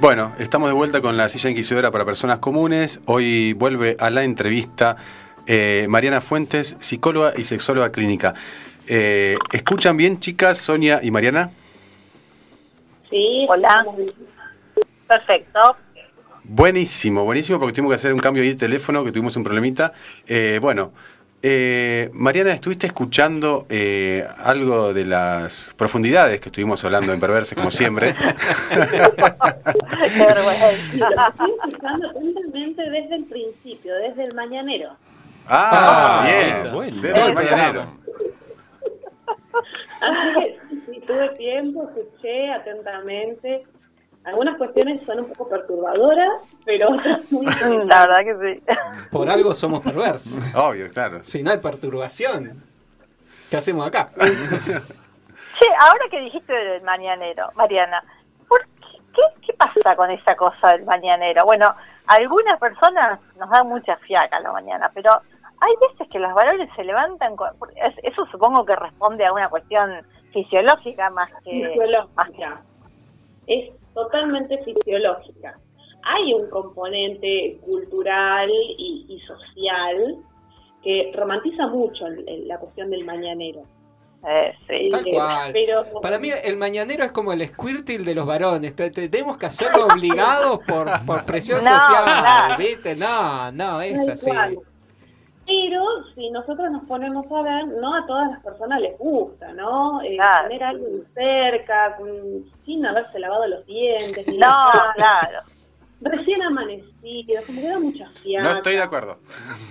Bueno, estamos de vuelta con la silla inquisidora para personas comunes. Hoy vuelve a la entrevista eh, Mariana Fuentes, psicóloga y sexóloga clínica. Eh, ¿Escuchan bien, chicas, Sonia y Mariana? Sí. Hola. Perfecto. Buenísimo, buenísimo, porque tuvimos que hacer un cambio ahí de teléfono, que tuvimos un problemita. Eh, bueno, eh, Mariana, ¿estuviste escuchando eh, algo de las profundidades que estuvimos hablando en Perverse, como siempre? Qué vergüenza. Estoy escuchando atentamente desde el principio, desde el mañanero. ah, Ah, bien, bueno. desde el mañanero. Así que sí, tuve tiempo, escuché atentamente. Algunas cuestiones son un poco perturbadoras, pero otras muy. La verdad que sí. Por algo somos perversos. Obvio, claro. Si no hay perturbación, ¿qué hacemos acá? Che, ahora que dijiste del mañanero, Mariana, ¿por qué, qué, qué pasa con esa cosa del mañanero? Bueno, algunas personas nos dan mucha fiaca a la mañana, pero hay veces que los valores se levantan, con- es- eso supongo que responde a una cuestión fisiológica más que... más que- fisiológica. Es totalmente fisiológica. Hay un componente cultural y, y social que romantiza mucho el- el- la cuestión del mañanero. eh, sí. Tal cual. Pero, Para mí el mañanero es como el squirtle de los varones. Te- te- tenemos que hacerlo obligados por, por presión No, social, claro. ¿viste? No, no, es Tal así. cual. Pero si nosotros nos ponemos a ver, no a todas las personas les gusta, ¿no? Eh, Claro. Tener a alguien cerca, sin haberse lavado los dientes. ni No, claro. Recién amanecido, como que da mucha fiaca. No estoy de acuerdo.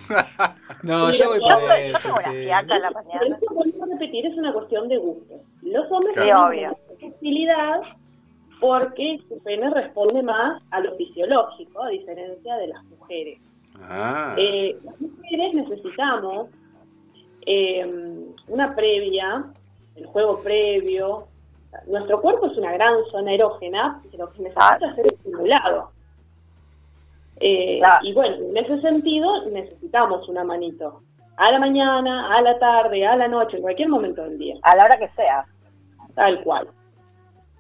No, yo voy Yo, por yo eso, tengo una sí. fiaca a la Pero mañana. vuelvo a repetir, es una cuestión de gusto. Los hombres Claro. tienen facilidad porque su pene responde más a lo fisiológico, a diferencia de las mujeres. Ah, Eh, las mujeres necesitamos eh, una previa, el juego previo. Nuestro cuerpo es una gran zona erógena, pero que necesita ser estimulado. Eh, Claro. Y bueno, en ese sentido necesitamos una manito. A la mañana, a la tarde, a la noche, en cualquier momento del día. A la hora que sea. Tal cual.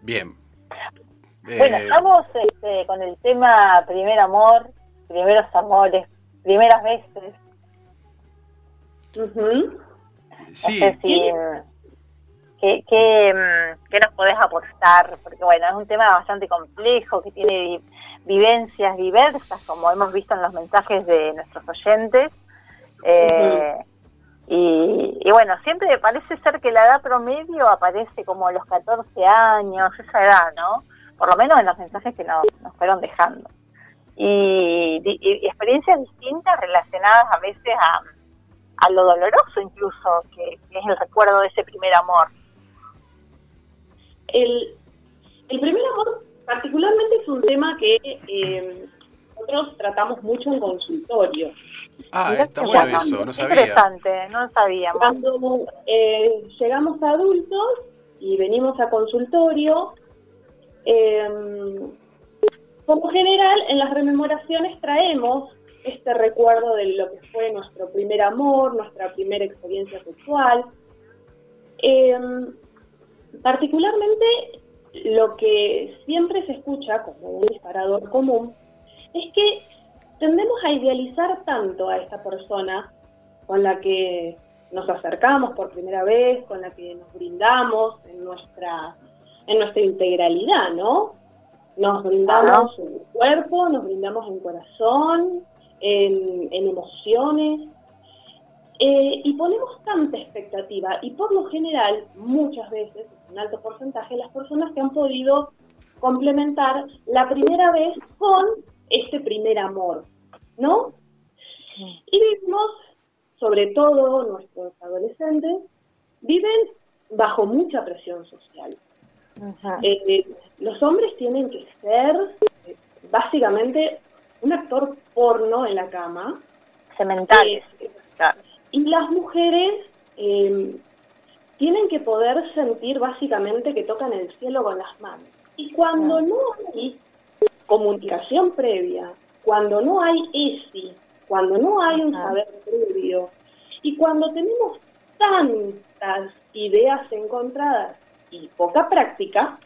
bien. Bueno, Eh, estamos este, con el tema primer amor, primeros amores, primeras veces. Sí, No sé si, ¿qué, qué, mm, qué nos podés aportar? Porque bueno, es un tema bastante complejo que tiene vi- vivencias diversas, como hemos visto en los mensajes de nuestros oyentes. Eh, y, y bueno, siempre parece ser que la edad promedio aparece como a los 14 años, esa edad, ¿no? Por lo menos en los mensajes que nos, nos fueron dejando. Y, experiencias distintas relacionadas a veces a, a lo doloroso incluso, que, que es el recuerdo de ese primer amor. El, el primer amor particularmente es un tema que eh, nosotros tratamos mucho en consultorio. ah, Mirá está bueno eso, no sabía. Interesante, no sabíamos. Cuando eh, llegamos a adultos y venimos a consultorio, eh, como general en las rememoraciones traemos este recuerdo de lo que fue nuestro primer amor, nuestra primera experiencia sexual. Eh, particularmente lo que siempre se escucha como un disparador común es que tendemos a idealizar tanto a esta persona con la que nos acercamos por primera vez, con la que nos brindamos en nuestra integralidad, ¿no? Nos brindamos en cuerpo, nos brindamos en corazón, en, en emociones, eh, y ponemos tanta expectativa, y por lo general, muchas veces, un alto porcentaje, las personas que han podido complementar la primera vez con este primer amor, ¿no? Y vivimos, sobre todo nuestros adolescentes, viven bajo mucha presión social. Eh, los hombres tienen que ser eh, básicamente un actor porno en la cama Cementales. eh, claro. y las mujeres eh, tienen que poder sentir básicamente que tocan el cielo con las manos. Y cuando no hay comunicación previa, cuando no hay ESI, cuando no hay un saber previo, y cuando tenemos tantas ideas encontradas y poca práctica,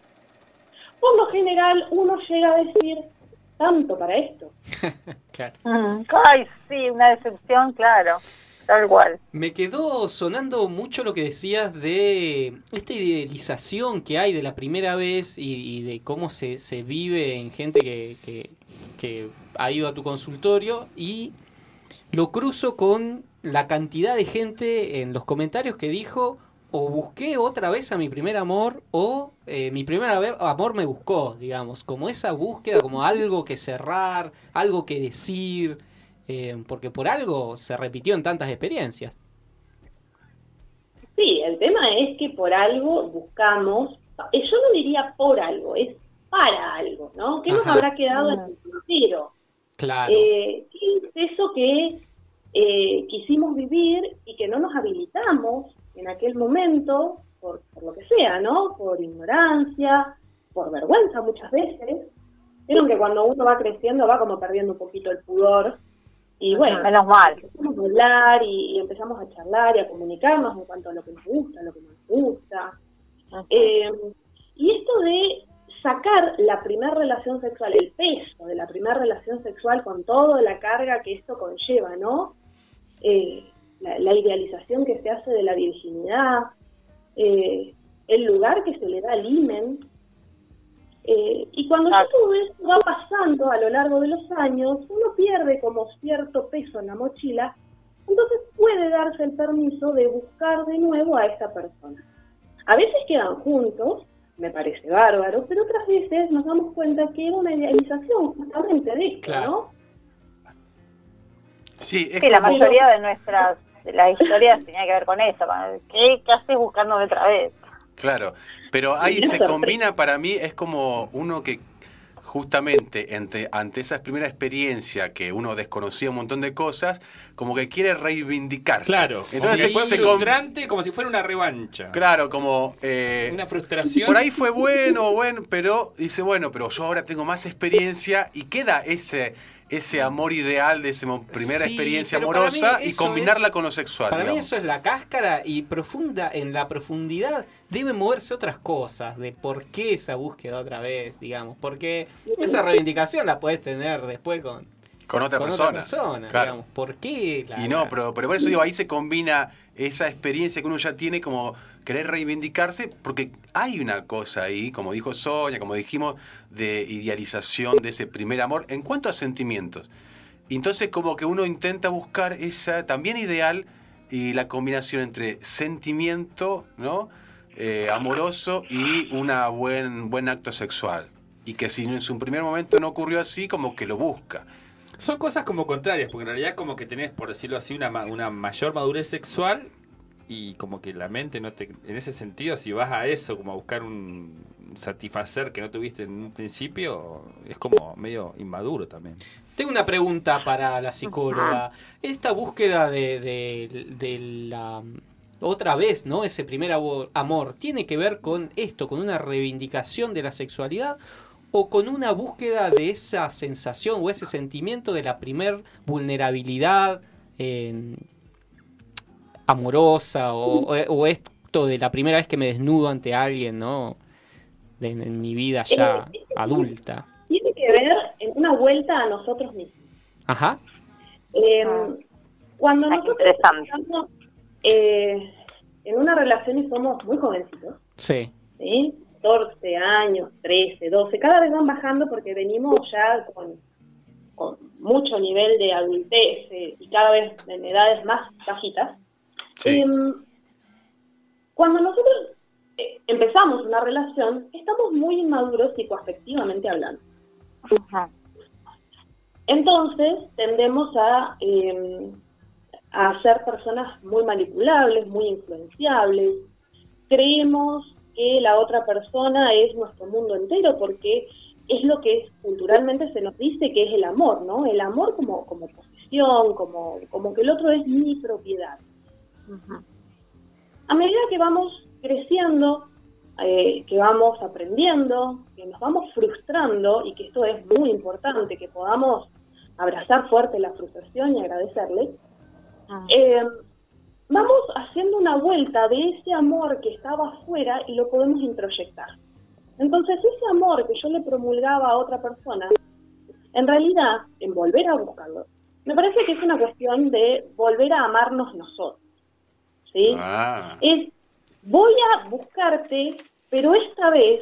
por lo general uno llega a decir tanto para esto. Claro. Mm, Ay, sí, una decepción, claro. Tal cual. Me quedó sonando mucho lo que decías de esta idealización que hay de la primera vez y, y de cómo se, se vive en gente que, que, que ha ido a tu consultorio y lo cruzo con la cantidad de gente en los comentarios que dijo o busqué otra vez a mi primer amor o eh, mi primer amor me buscó, digamos, como esa búsqueda, como algo que cerrar, algo que decir, eh, porque por algo se repitió en tantas experiencias. Sí, el tema es que por algo buscamos, eh, yo no diría por algo, es para algo, ¿no? ¿Qué nos habrá quedado en el tintero? Claro. Eh, ¿Qué es eso que eh, quisimos vivir y que no nos habilitamos en aquel momento, por, por lo que sea, ¿no? Por ignorancia, por vergüenza muchas veces. Vieron que cuando uno va creciendo va como perdiendo un poquito el pudor. Y bueno, Menos mal. empezamos a hablar y, y empezamos a charlar y a comunicarnos en cuanto a lo que nos gusta, lo que no nos gusta. Eh, y esto de sacar la primera relación sexual, el peso de la primera relación sexual con toda la carga que esto conlleva, ¿no? Eh, la, la idealización que se hace de la virginidad, eh, el lugar que se le da al imen. Eh, y cuando ya Exacto. todo esto va pasando a lo largo de los años, uno pierde como cierto peso en la mochila, entonces puede darse el permiso de buscar de nuevo a esta persona. A veces quedan juntos, me parece bárbaro, pero otras veces nos damos cuenta que era una idealización justamente de esto, Claro. ¿no? Sí, es Sí, la mayoría de nuestras de las historias tenía que ver con eso. ¿Qué, qué haces buscándome otra vez? Claro, pero ahí Sí, se combina para mí, es como uno que justamente ante, ante esa primera experiencia que uno desconocía un montón de cosas, como que quiere reivindicarse. Claro, Entonces como se- que fue se com- frustrante, como si fuera una revancha. Claro, como... eh, Una frustración. por ahí fue bueno, bueno, pero dice, bueno, pero yo ahora tengo más experiencia y queda ese ese amor ideal de esa primera Sí, experiencia amorosa y combinarla es- con lo sexual. Para mí eso es la cáscara y profunda en la profundidad deben moverse otras cosas de por qué esa búsqueda otra vez, digamos, porque esa reivindicación la puedes tener después con, Con otra con persona. otra persona, Claro. digamos. ¿Por qué? la- Y no, pero, pero por eso digo, ahí se combina esa experiencia que uno ya tiene como querer reivindicarse, porque hay una cosa ahí, como dijo Sonia, como dijimos, de idealización de ese primer amor en cuanto a sentimientos. Entonces como que uno intenta buscar esa también ideal y la combinación entre sentimiento, ¿no? Eh, amoroso y una buen buen acto sexual. Y que si en su primer momento no ocurrió así, como que lo busca. Son cosas como contrarias, porque en realidad como que tenés, por decirlo así, una, una mayor madurez sexual y como que la mente no te... En ese sentido, si vas a eso, como a buscar un satisfacer que no tuviste en un principio, es como medio inmaduro también. Tengo una pregunta para la psicóloga. Esta búsqueda de, de- la otra vez, ¿no? Ese primer amor, ¿tiene que ver con esto, con una reivindicación de la sexualidad o con una búsqueda de esa sensación o ese sentimiento de la primer vulnerabilidad eh, amorosa o, o- o esto de la primera vez que me desnudo ante alguien, ¿no? De- en mi vida ya Eh, adulta. Tiene que ver en una vuelta a nosotros mismos. Ajá. Eh, Ah. Cuando nosotros estamos eh, en una relación y somos muy jovencitos, Sí. ¿sí? 14 años, 13, 12, cada vez van bajando porque venimos ya con, con mucho nivel de adultez eh, y cada vez en edades más bajitas. Sí. Em, cuando nosotros eh, empezamos una relación, estamos muy inmaduros psicoafectivamente hablando. Entonces tendemos a, eh, a ser personas muy manipulables, muy influenciables. Creemos que la otra persona es nuestro mundo entero porque es lo que culturalmente se nos dice que es el amor, ¿no? El amor como, como posesión, como, como que el otro es mi propiedad. A medida que vamos creciendo, eh, que vamos aprendiendo, que nos vamos frustrando, y que esto es muy importante, que podamos abrazar fuerte la frustración y agradecerle, Ujú. eh, vamos haciendo una vuelta de ese amor que estaba afuera y lo podemos introyectar. Entonces ese amor que yo le promulgaba a otra persona, en realidad, en volver a buscarlo, me parece que es una cuestión de volver a amarnos nosotros. ¿Sí? Ah, Es, voy a buscarte, pero esta vez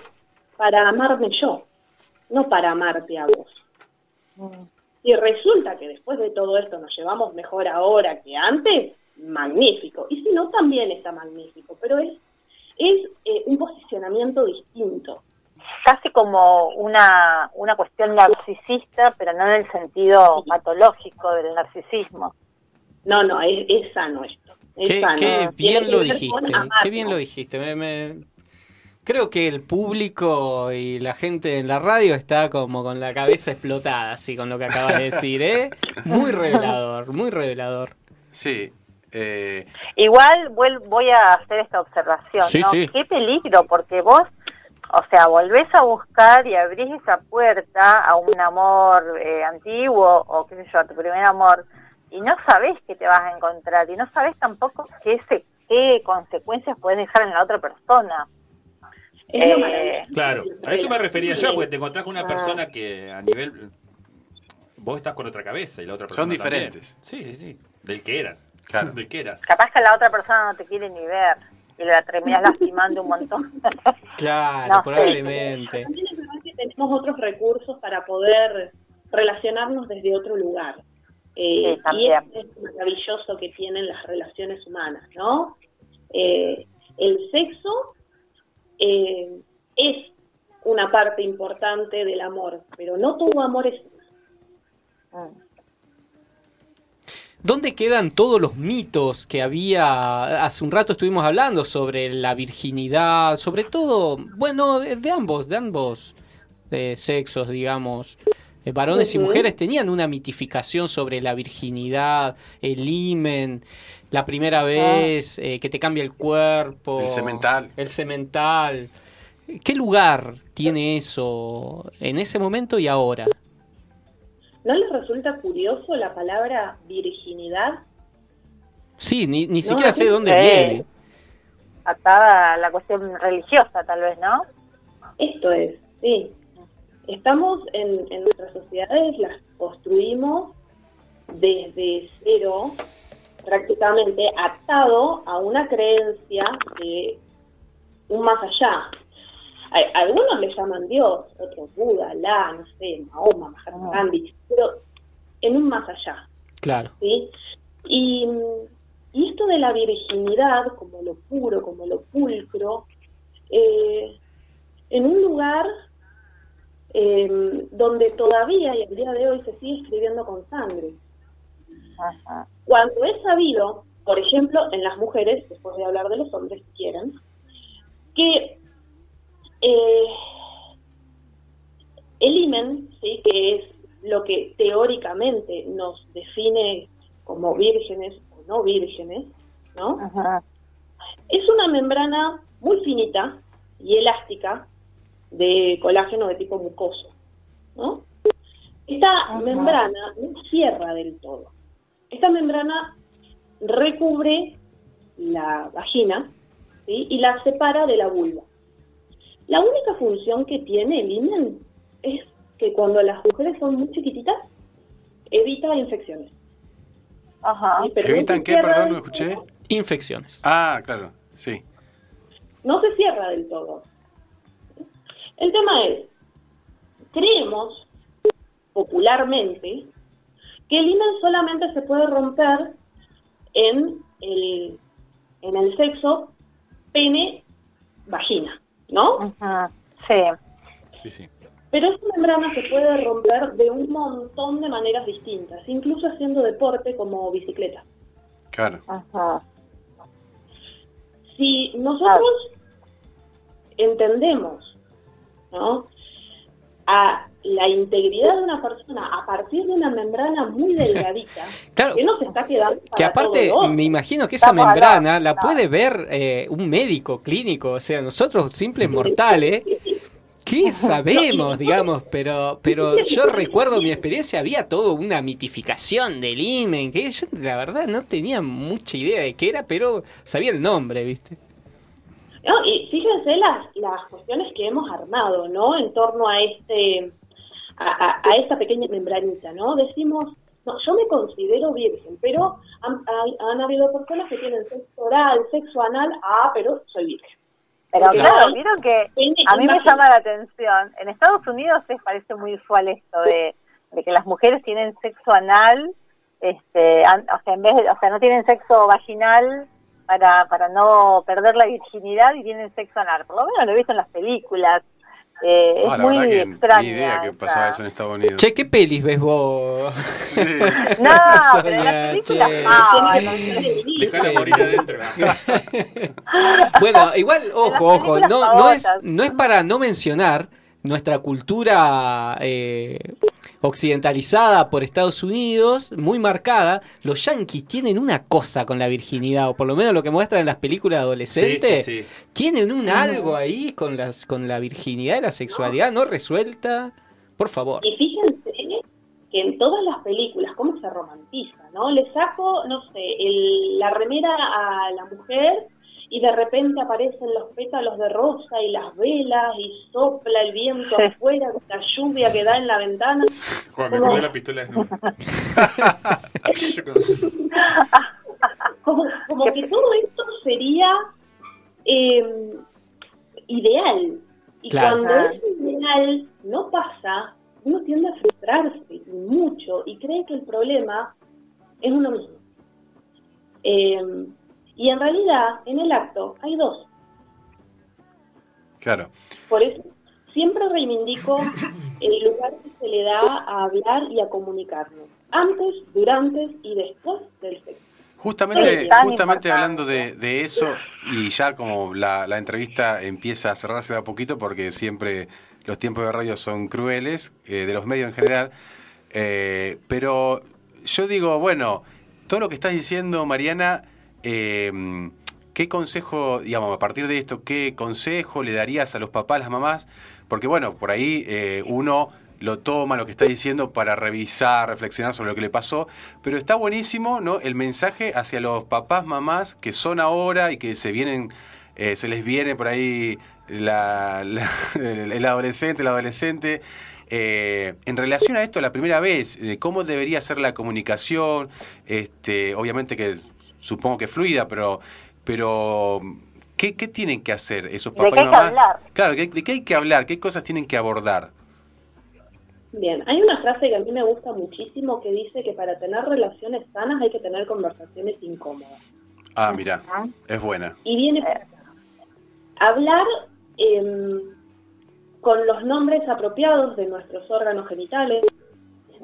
para amarme yo, no para amarte a vos. Y resulta que después de todo esto nos llevamos mejor ahora que antes, magnífico. Y si no, también está magnífico, pero es, es eh, un posicionamiento distinto. Casi como una, una cuestión narcisista, pero no en el sentido patológico del narcisismo. No, no, es, es sano esto. Es Qué, sano. qué bien lo dijiste, qué bien lo dijiste. Me- me- Creo que el público y la gente en la radio está como con la cabeza explotada, así con lo que acabas de decir, ¿eh? Muy revelador, muy revelador. sí. Eh, Igual vuel- voy a hacer esta observación, Sí, ¿no? sí. Qué peligro, porque vos, o sea, volvés a buscar y abrís esa puerta a un amor eh, antiguo o qué sé yo, a tu primer amor, y no sabés qué te vas a encontrar, y no sabés tampoco qué, se, qué consecuencias puedes dejar en la otra persona. Eh. Claro, a eso me refería yo, porque te encontrás con una Ah. persona que a nivel... Vos estás con otra cabeza y la otra persona Son también. diferentes. Sí, sí, sí. Del que eran. Claro. Eras. Capaz que la otra persona no te quiere ni ver y la terminás lastimando un montón. Claro, No probablemente. También es verdad que tenemos otros recursos para poder relacionarnos desde otro lugar. Eh, Sí, y también. es, es maravilloso que tienen las relaciones humanas, ¿no? Eh, el sexo eh, es una parte importante del amor, pero no todo amor es Mm. ¿Dónde quedan todos los mitos que había? Hace un rato estuvimos hablando sobre la virginidad, sobre todo, bueno, de, de ambos, de ambos eh, sexos, digamos. Eh, varones y mujeres tenían una mitificación sobre la virginidad, el himen, la primera vez eh, que te cambia el cuerpo. El semental. El semental. ¿Qué lugar tiene eso en ese momento y ahora? ¿No les resulta curioso la palabra virginidad? Sí, ni, ni No, siquiera sé de dónde viene. Atada a la cuestión religiosa, tal vez, ¿no? Esto es, sí. Estamos en, en nuestras sociedades, las construimos desde cero, prácticamente atado a una creencia de un más allá. A- algunos le llaman Dios, otros Buda, Alá, no sé, Mahoma, Mahatma Ah. Gandhi, pero en un más allá. Claro. ¿sí? Y, y esto de la virginidad, como lo puro, como lo pulcro, eh, en un lugar eh, donde todavía y al día de hoy se sigue escribiendo con sangre. Ajá. Cuando es sabido, por ejemplo, en las mujeres, después de hablar de los hombres, si quieren, que eh, el imen, ¿sí? que es lo que teóricamente nos define como vírgenes o no vírgenes, ¿no? Ajá. Es una membrana muy finita y elástica de colágeno de tipo mucoso, ¿no? Esta Ajá. membrana no cierra del todo. Esta membrana recubre la vagina ¿sí? y la separa de la vulva. La única función que tiene el himen es que cuando las mujeres son muy chiquititas, evita infecciones. Ajá. ¿sí? Pero no ¿Evitan qué? Perdón, no escuché. todo. Infecciones. Ah, claro, sí. no se cierra del todo. El tema es, creemos popularmente que el himen solamente se puede romper en el, en el sexo pene-vagina, ¿no? Ajá. Sí. Sí, sí. Pero esa membrana se puede romper de un montón de maneras distintas, incluso haciendo deporte como bicicleta. Claro. Ajá. si nosotros entendemos ¿no? a la integridad de una persona a partir de una membrana muy delgadita, Claro. que nos está quedando para Que aparte, todo me imagino que esa Estamos membrana la puede ver eh, un médico clínico, o sea, nosotros simples mortales, ¿qué sabemos, digamos? Pero, pero yo recuerdo mi experiencia, había todo una mitificación del imen, que yo la verdad no tenía mucha idea de qué era, pero sabía el nombre, ¿viste? No, y fíjense las, las cuestiones que hemos armado, ¿no? En torno a este, a, a- a esta pequeña membranita, ¿no? Decimos, no, yo me considero virgen, pero han, habido personas que tienen sexo oral, sexo anal, ah, pero soy virgen. Pero Claro. vieron que a mí me llama la atención. En Estados Unidos les parece muy usual esto de, de que las mujeres tienen sexo anal, este, an- o sea, en vez de- o sea, no tienen sexo vaginal para para no perder la virginidad y tienen sexo anal. Por lo menos lo he visto en las películas. Eh, Ah, es la muy verdad que extraña. ni idea que pasaba eso en Estados Unidos. Che, ¿qué pelis ves vos? Sí. No, pero las películas che. no, no, feminista. Dejala morir adentro. Bueno, igual, ojo, las ojo, no, no, es, no es para no mencionar nuestra cultura eh, occidentalizada por Estados Unidos, muy marcada. Los yanquis tienen una cosa con la virginidad, o por lo menos lo que muestran en las películas adolescentes. Sí, sí, sí. Tienen un algo ahí con, las, con la virginidad y la sexualidad no resuelta. Por favor. Y fíjense que en todas las películas, cómo se romantiza, ¿no? Le saco, no sé, el- la remera a la mujer y de repente aparecen los pétalos de rosa y las velas y sopla el viento Sí. afuera, la lluvia que da en la ventana. Juan, me Como- acordé de la pistola con- Como, como que todo esto sería eh, ideal. Y Claro. cuando ese ideal no pasa, uno tiende a frustrarse mucho y cree que el problema es uno mismo. Eh, y en realidad, en el acto hay dos. Claro. Por eso siempre reivindico el lugar que se le da a hablar y a comunicarnos. Antes, durante y después del sexo. Justamente, justamente importante. hablando de, de eso, y ya como la, la entrevista empieza a cerrarse de a poquito, porque siempre los tiempos de radio son crueles, eh, de los medios en general, eh, pero yo digo, bueno, todo lo que estás diciendo, Mariana, eh, ¿qué consejo, digamos, a partir de esto, qué consejo le darías a los papás, las mamás? Porque bueno, por ahí eh, uno lo toma lo que está diciendo para revisar, reflexionar sobre lo que le pasó, pero está buenísimo, ¿no? El mensaje hacia los papás, mamás que son ahora y que se vienen, eh, se les viene por ahí la, la- el, adolescente, el adolescente. eh, en relación a esto, la primera vez, ¿cómo debería ser la comunicación? Este, obviamente que supongo que fluida, pero, pero ¿qué, qué tienen que hacer esos ¿De papás qué y hay que hablar? Claro, ¿de, de qué hay que hablar? ¿Qué cosas tienen que abordar? Bien, hay una frase que a mí me gusta muchísimo que dice que para tener relaciones sanas hay que tener conversaciones incómodas. Ah, mira, es buena. Y viene por acá. hablar em, con los nombres apropiados de nuestros órganos genitales,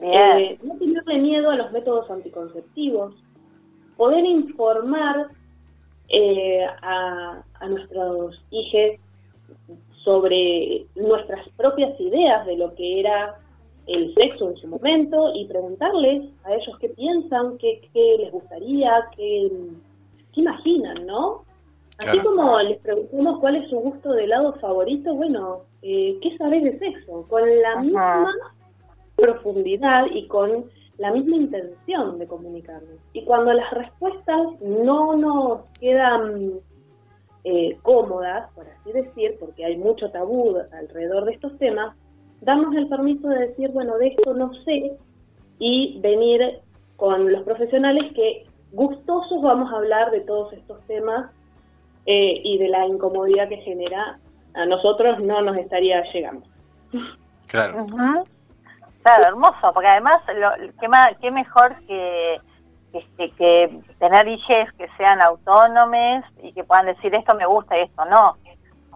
eh, no tenerle miedo a los métodos anticonceptivos, poder informar eh, a, a nuestros hijos sobre nuestras propias ideas de lo que era el sexo en su momento y preguntarles a ellos qué piensan, qué, qué les gustaría, qué, qué imaginan, ¿no? Así Claro. como les preguntamos cuál es su gusto de helado favorito, bueno, eh, ¿qué sabes de sexo? Con la Ajá. misma profundidad y con la misma intención de comunicarnos. Y cuando las respuestas no nos quedan eh, cómodas, por así decir, porque hay mucho tabú alrededor de estos temas, darnos el permiso de decir, bueno, de esto no sé, y venir con los profesionales que gustosos vamos a hablar de todos estos temas eh, y de la incomodidad que genera, a nosotros no nos estaría llegando. Claro. Claro, hermoso, porque además, lo, qué, ma- qué mejor que, que, que- que tener hijos que sean autónomos y que puedan decir esto me gusta y esto no.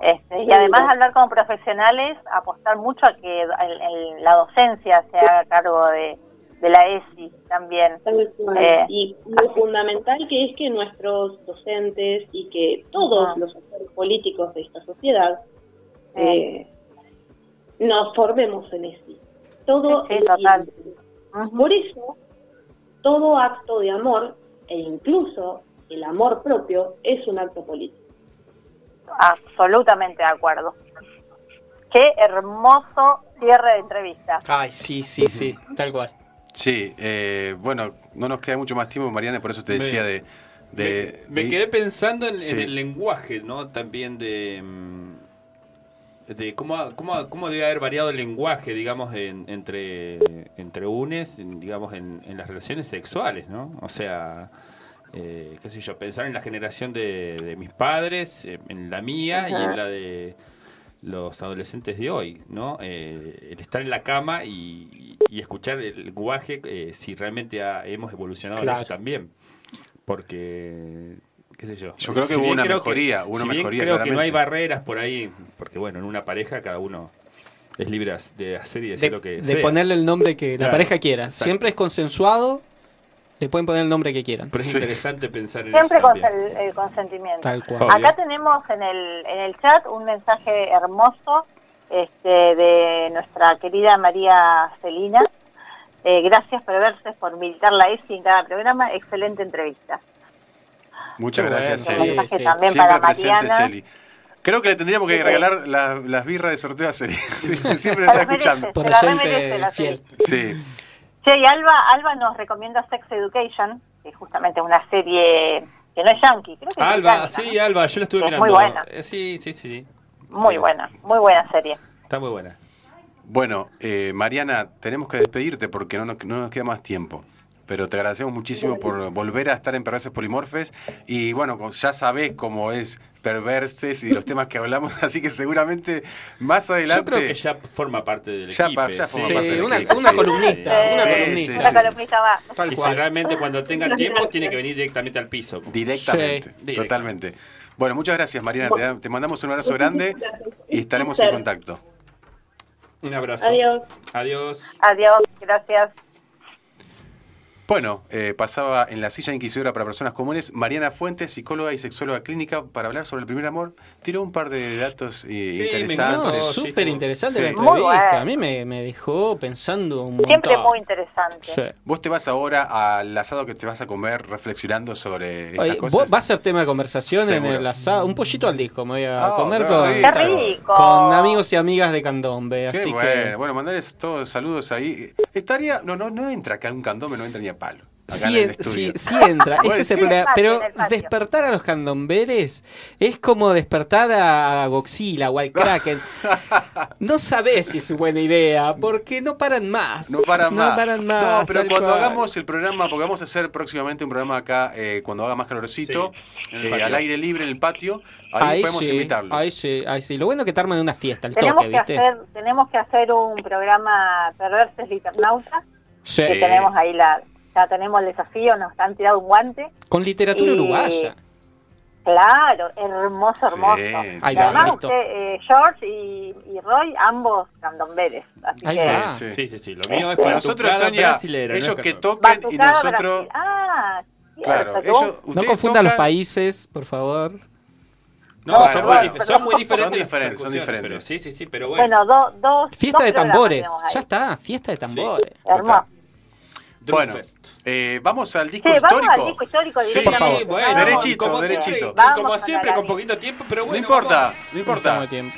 Este, y además hablar con profesionales, apostar mucho a que el- el- la docencia se haga cargo de, de la ESI también. Eh, y lo fundamental que es que nuestros docentes y que todos Ajá. los actores políticos de esta sociedad eh, nos formemos en eso. Todo Sí, sí, el total. Por eso, todo acto de amor, e incluso el amor propio, es un acto político. Absolutamente de acuerdo. Qué hermoso cierre de entrevista. Ay, sí, sí, sí, tal cual. Sí, eh, bueno, no nos queda mucho más tiempo, Mariana, por eso te decía de, De, Me de- quedé pensando en, el lenguaje, ¿no? También de. De cómo, debe haber variado el lenguaje, digamos, en- entre, entre unes, en, digamos, en, en las relaciones sexuales, ¿no? O sea, eh, qué sé yo, pensar en la generación de, de mis padres, eh, en la mía y en la de los adolescentes de hoy, ¿no? Eh, el estar en la cama y, y escuchar el lenguaje, eh, si realmente ha- hemos evolucionado en eso también. Porque, qué sé yo. Yo creo que Si hubo una creo que- mejoría, una si bien mejoría, creo que no hay barreras por ahí, porque bueno, en una pareja cada uno es libre de hacer y decir De, lo que de sea. ponerle el nombre que la Claro, pareja quiera. exacto. Siempre es consensuado, le pueden poner el nombre que quieran. Pero es Sí. interesante pensar en Siempre eso con también. el, el consentimiento. Tal cual. Obvio. Acá tenemos en el, en el chat un mensaje hermoso este, de nuestra querida María Celina. Eh, gracias por verse, por militar la ESI en cada programa. Excelente entrevista. Muchas gracias, Celi. sí, Siempre para presente, Mariana. Celi. Creo que le tendríamos que Sí. regalar la- las birras de sorteo a Celi. Siempre está escuchando. Por oyente fiel. Sí. Che, y Alba, Alba nos recomienda Sex Education, que es justamente una serie que no es yankee, creo que es Alba, sí, ¿no? Alba, yo la estuve Es mirando. muy buena. Eh, sí, sí, sí, sí. Muy buena, muy buena serie. Está muy buena. Bueno, eh, Mariana, tenemos que despedirte porque no nos, no nos queda más tiempo. Pero te agradecemos muchísimo por volver a estar en Perverses Polimorfes. Y bueno, ya sabés cómo es Perverses y los temas que hablamos, así que seguramente más adelante. Yo creo que ya forma parte del Ya equipo. pa- ya forma Sí, parte del una, equipo, una sí. columnista, Sí, una sí, columnista. sí, Una columnista. Tal Y si realmente cuando tenga tiempo tiene que venir directamente al piso. Directamente, Sí. totalmente. Bueno, muchas gracias, Mariana. Te mandamos un abrazo grande y estaremos en contacto. Un abrazo. Adiós. Adiós. Adiós, gracias. Bueno, eh, pasaba en la silla inquisidora para personas comunes Mariana Fuentes, psicóloga y sexóloga clínica, para hablar sobre el primer amor. Tiró un par de datos eh, me interesantes. No, sí, súper interesante la Sí. Muy entrevista. bueno. A mí me, me dejó pensando un montón. Siempre muy interesante. Sí. Vos te vas ahora al asado que te vas a comer reflexionando sobre estas Oye, cosas. va a ser tema de conversación en el asado. Un pollito al disco me voy a comer con, amigos y amigas de Candombe. Qué así bueno. que Bueno, mandarles todos saludos ahí. Estaría. No, no, no entra acá un candombe, no entra ni a palo. Acá Sí, en el sí, sí entra, ese es el problema. Pero despertar a los candomberes es como despertar a Godzilla o al Kraken. No sabés si es buena idea, porque no paran más. No paran más. No paran más. No, pero cuando cual. hagamos el programa, porque vamos a hacer próximamente un programa acá, eh, cuando haga más calorcito, Sí, eh, al aire libre en el patio, ahí, Ahí podemos sí, invitarlos. ahí sí, ahí sí. Lo bueno es que te arman una fiesta, el Tenemos toque, que, ¿viste? hacer, tenemos que hacer un programa Perverses Liternautas, Sí. que tenemos ahí la... Ya tenemos el desafío, nos han tirado un guante. Con literatura Y- uruguaya. Claro, hermoso, Sí, hermoso. Ahí Y va, además usted, eh, George y, y Roy, ambos candomberes. Así Ahí que va. Sí, sí. Sí, sí, sí. Lo mío es Este, para Nosotros, Sonia, ellos que toquen y nosotros. Ah, Claro, ellos, No ustedes confundan los países, por favor. No, Bueno, son, bueno, muy, pero- son muy Son diferentes. las diferentes, son diferentes. pero sí, sí, sí, pero bueno. Bueno, do- dos. Fiesta dos de tambores. Ya está, fiesta de tambores. Hermoso. Bueno, eh, vamos al disco Sí, vamos histórico. al disco histórico Sí, por favor. bueno, Vamos. Derechito, como derechito. Siempre, Vamos como con siempre, con poquito tiempo, pero No bueno. importa, vamos. no importa. Estamos a tiempo.